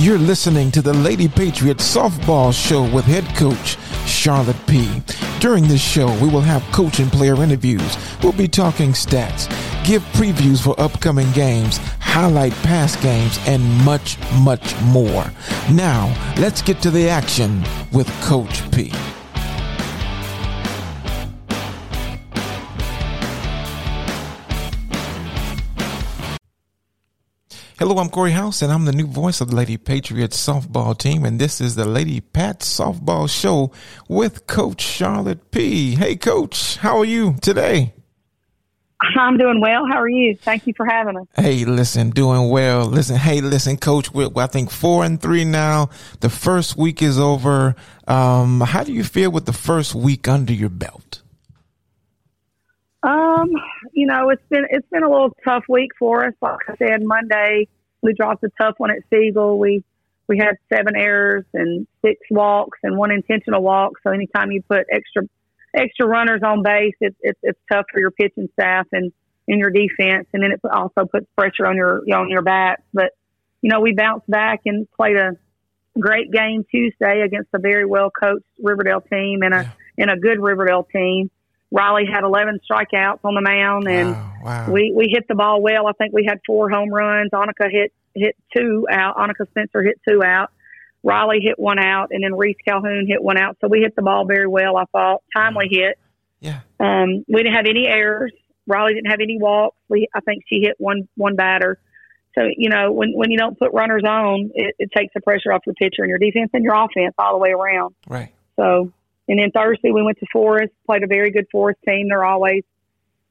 You're listening to the Lady Patriots softball show with head coach Charlotte P. During this show, we will have coach and player interviews. We'll be talking stats, give previews for upcoming games, highlight past games, and much, much more. Now, let's get to the action with Coach P. Hello, I'm Corey House, and I'm the new voice of the Lady Patriots softball team, and this is the Lady Pat Softball Show with Coach Charlotte P. Hey, Coach, how are you today? I'm doing well. How are you? Thank you for having us. Hey, listen, doing well. Listen, hey, listen, Coach. We're, I think four and three now. The first week is over. Um, how do you feel with the first week under your belt? Um, you know, it's been it's been a little tough week for us. Like I said, Monday we dropped a tough one at Siegel. We we had seven errors and six walks and one intentional walk. So anytime you put extra extra runners on base, it's it's, it's tough for your pitching staff and in your defense, and then it also puts pressure on your on your bats. But you know, we bounced back and played a great game Tuesday against a very well coached Riverdale team and a yeah. and a good Riverdale team. Riley had 11 strikeouts on the mound, and wow, wow. we we hit the ball well. I think we had four home runs. Annika hit hit two out. Annika Spencer hit two out. Riley hit one out, and then Reese Calhoun hit one out. So we hit the ball very well. I thought timely hit. Yeah. Um, we didn't have any errors. Riley didn't have any walks. We I think she hit one one batter. So you know when when you don't put runners on, it, it takes the pressure off your pitcher and your defense and your offense all the way around. Right. So and then Thursday we went to Forrest, played a very good Forrest team. They're always,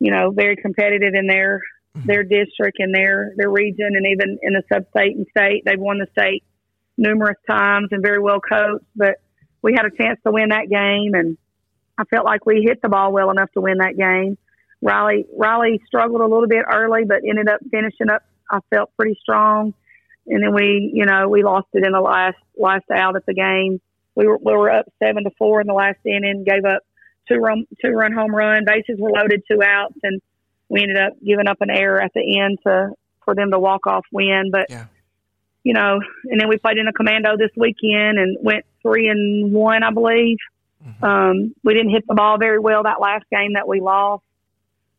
you know, very competitive in their mm-hmm. their district and their their region, and even in the sub-state and state. They've won the state numerous times and very well coached. But we had a chance to win that game, and I felt like we hit the ball well enough to win that game. Riley Riley struggled a little bit early, but ended up finishing up. I felt pretty strong, and then we, you know, we lost it in the last last out of the game we were we were up seven to four in the last inning, gave up two run two run home run, bases were loaded, two outs, and we ended up giving up an error at the end to for them to walk off win. But yeah. you know, and then we played in a commando this weekend and went three and one, I believe. Mm-hmm. Um, we didn't hit the ball very well that last game that we lost.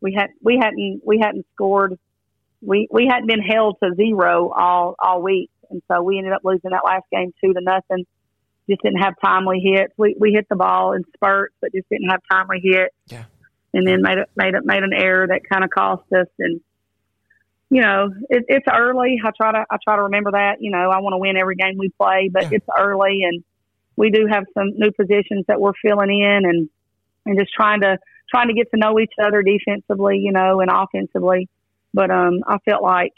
We had we hadn't we hadn't scored. We we hadn't been held to zero all all week, and so we ended up losing that last game two to nothing just didn't have timely hits. We we hit the ball in spurts, but just didn't have timely hits. Yeah. And then made it made it made an error that kind of cost us. And you know, it, it's early. I try to I try to remember that. You know, I want to win every game we play, but yeah. it's early, and we do have some new positions that we're filling in, and and just trying to trying to get to know each other defensively, you know, and offensively. But um, I felt like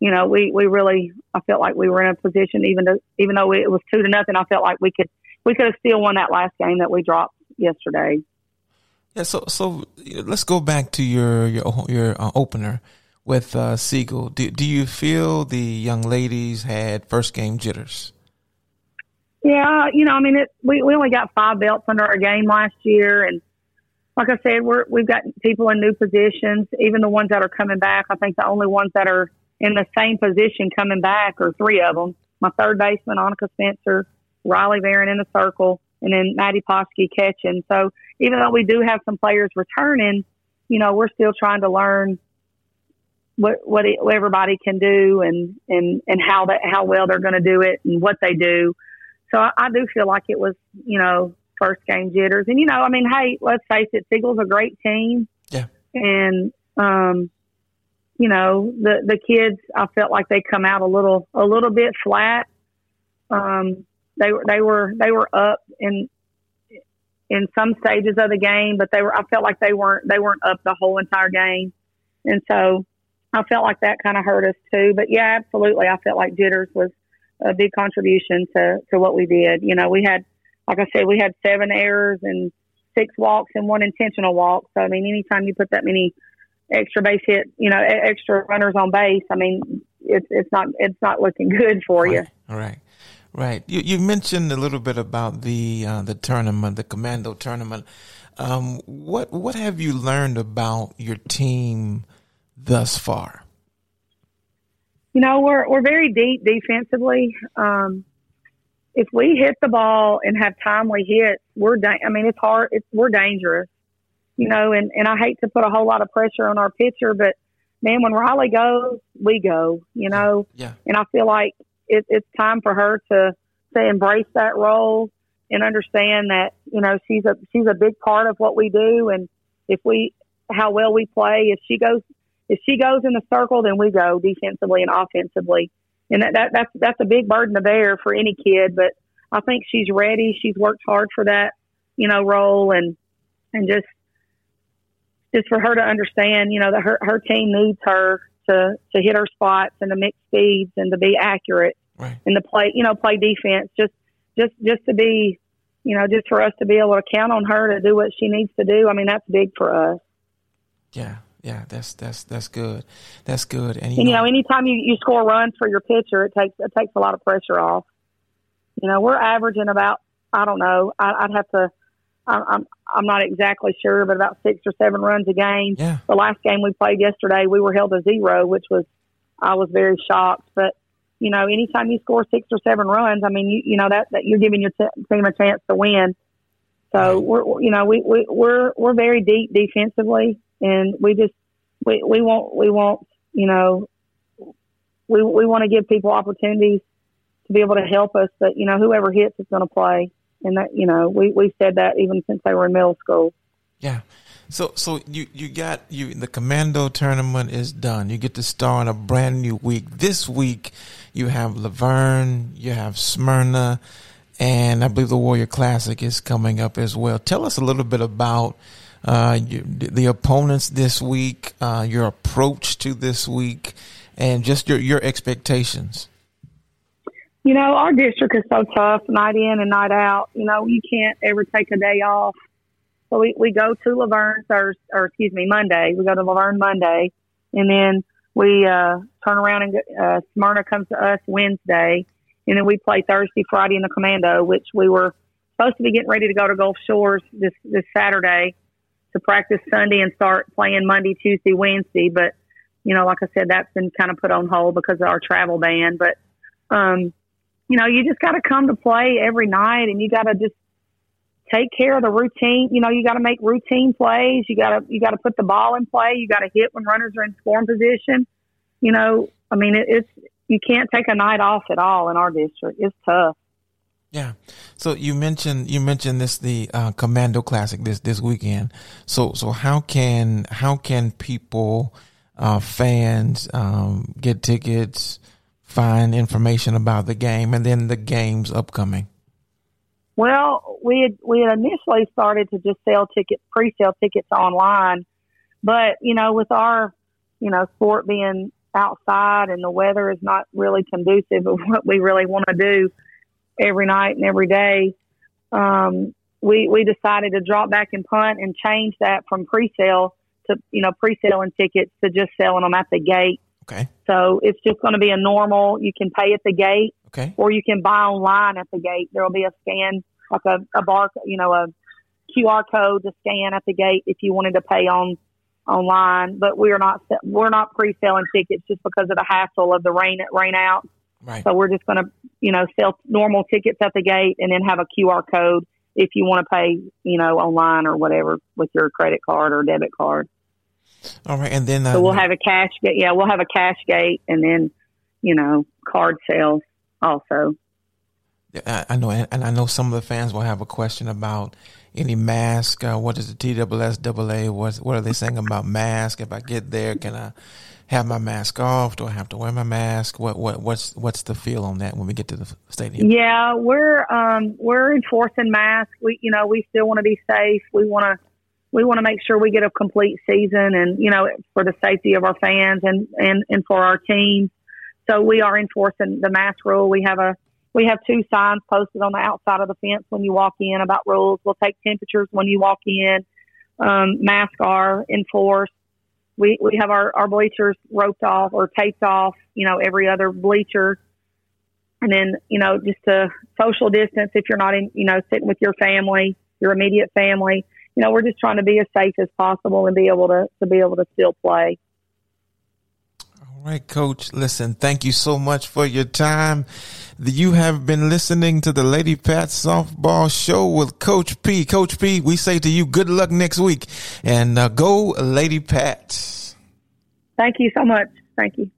you know, we, we really, I felt like we were in a position, even to, even though it was two to nothing, I felt like we could, we could have still won that last game that we dropped yesterday. Yeah. So, so let's go back to your, your, your uh, opener with uh, Siegel. Do, do you feel the young ladies had first game jitters? Yeah, you know, I mean, it, we we only got five belts under our game last year, and like I said, we're we've got people in new positions. Even the ones that are coming back, I think the only ones that are in the same position coming back, or three of them. My third baseman, Annika Spencer, Riley Varon in the circle, and then Maddie Poski catching. So even though we do have some players returning, you know, we're still trying to learn what what, it, what everybody can do and and and how that how well they're going to do it and what they do. So I, I do feel like it was, you know, first game jitters. And you know, I mean, hey, let's face it, Siegel's a great team. Yeah. And um, you know, the the kids, I felt like they come out a little a little bit flat. Um, they were they were they were up in in some stages of the game, but they were I felt like they weren't they weren't up the whole entire game, and so I felt like that kind of hurt us too. But yeah, absolutely, I felt like jitters was a big contribution to to what we did. You know, we had like I said, we had seven errors and six walks and one intentional walk. So I mean, anytime you put that many extra base hit, you know, extra runners on base, I mean, it's it's not it's not looking good for right. you. All right. Right. You, you mentioned a little bit about the uh, the tournament, the commando tournament. Um, what what have you learned about your team thus far? You know, we're we're very deep defensively. Um, if we hit the ball and have timely hits, we're. Da- I mean, it's hard. It's we're dangerous. You know, and and I hate to put a whole lot of pressure on our pitcher, but man, when Riley goes, we go. You know, yeah. And I feel like it, it's time for her to to embrace that role and understand that you know she's a she's a big part of what we do, and if we how well we play, if she goes if she goes in the circle, then we go defensively and offensively, and that, that that's that's a big burden to bear for any kid. But I think she's ready. She's worked hard for that, you know, role, and and just just for her to understand, you know, that her her team needs her to to hit her spots and to mix speeds and to be accurate right. and to play, you know, play defense. Just just just to be, you know, just for us to be able to count on her to do what she needs to do. I mean, that's big for us. Yeah, yeah, that's that's that's good. That's good. And you, and, you know, know, anytime you, you score runs for your pitcher, it takes it takes a lot of pressure off. You know, we're averaging about I don't know. I, I'd have to. I'm I'm not exactly sure, but about six or seven runs a game. Yeah. The last game we played yesterday, we were held to zero, which was I was very shocked. But you know, anytime you score six or seven runs, I mean, you, you know that, that you're giving your t- team a chance to win. So we're, you know, we, we we're we're very deep defensively, and we just we we want we want you know we we want to give people opportunities to be able to help us. But you know, whoever hits is going to play, and that you know we we said that even since they were in middle school. Yeah. So so you you got you the commando tournament is done. You get to start a brand new week. This week you have La Vergne, you have Smyrna, and I believe the Warrior Classic is coming up as well. Tell us a little bit about uh, you, the opponents this week, uh, your approach to this week, and just your your expectations. You know, our district is so tough, night in and night out. You know, you can't ever take a day off so we, we go to La Vergne Thursday, or excuse me, Monday. We go to La Vergne Monday, and then we uh, turn around and uh, Smyrna comes to us Wednesday, and then we play Thursday, Friday in the Commando, which we were supposed to be getting ready to go to Gulf Shores this this Saturday to practice Sunday and start playing Monday, Tuesday, Wednesday. But you know, like I said, that's been kind of put on hold because of our travel ban. But um, you know, you just got to come to play every night, and you got to just take care of the routine. You know, you got to make routine plays. You got to you got to put the ball in play. You got to hit when runners are in scoring position. You know, I mean, it, it's you can't take a night off at all in our district. It's tough. Yeah. So you mentioned you mentioned this the uh, Commando Classic this this weekend. So so how can how can people uh, fans um, get tickets, find information about the game, and then the games upcoming? Well, we had we had initially started to just sell tickets, pre-sale tickets online, but you know, with our you know sport being outside and the weather is not really conducive of what we really want to do every night and every day, um, we we decided to drop back and punt and change that from pre-sale to you know pre-selling tickets to just selling them at the gate. Okay. So it's just going to be a normal. You can pay at the gate Okay. Or you can buy online at the gate. There will be a scan, like a, a bar, you know, a QR code to scan at the gate if you wanted to pay on online. But we're not we're not pre-selling tickets just because of the hassle of the rain rain out. Right. So we're just going to, you know, sell normal tickets at the gate and then have a QR code if you want to pay, you know, online or whatever with your credit card or debit card. All right, and then uh, so we'll have a cash gate. Yeah, we'll have a cash gate and then, you know, card sales also. I know, and I know some of the fans will have a question about any mask. Uh, what is the TSSAA? What what are they saying about mask? If I get there, can I have my mask off? Do I have to wear my mask? What what what's what's the feel on that when we get to the stadium? Yeah, we're um, we're enforcing masks. We you know we still want to be safe. We want to we want to make sure we get a complete season, and you know for the safety of our fans and and and for our team. So we are enforcing the mask rule. We have a we have two signs posted on the outside of the fence when you walk in about rules. We'll take temperatures when you walk in. Um, masks are enforced. We we have our, our bleachers roped off or taped off. You know every other bleacher, and then you know just to social distance if you're not in you know sitting with your family, your immediate family. You know we're just trying to be as safe as possible and be able to to be able to still play All right, coach. Listen, thank you so much for your time. You have been listening to the Lady Pat softball show with Coach P. Coach P, we say to you, good luck next week and uh, go Lady Pat. Thank you so much. Thank you.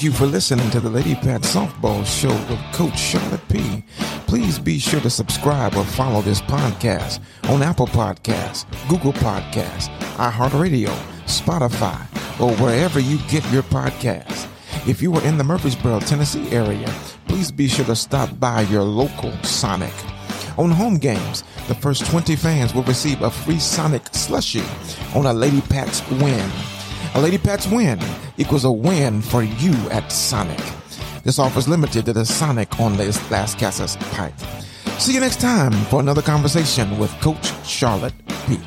Thank you for listening to the Lady Pat Softball Show with Coach Charlotte P. Please be sure to subscribe or follow this podcast on Apple Podcasts, Google Podcasts, iHeartRadio, Spotify, or wherever you get your podcasts. If you are in the Murfreesboro, Tennessee area, please be sure to stop by your local Sonic. On home games, the first 20 fans will receive a free Sonic slushie on a Lady Pat's win. A Lady Pat's win equals a win for you at Sonic. This offer is limited to the Sonic on the Las Casas pipe. See you next time for another conversation with Coach Charlotte P.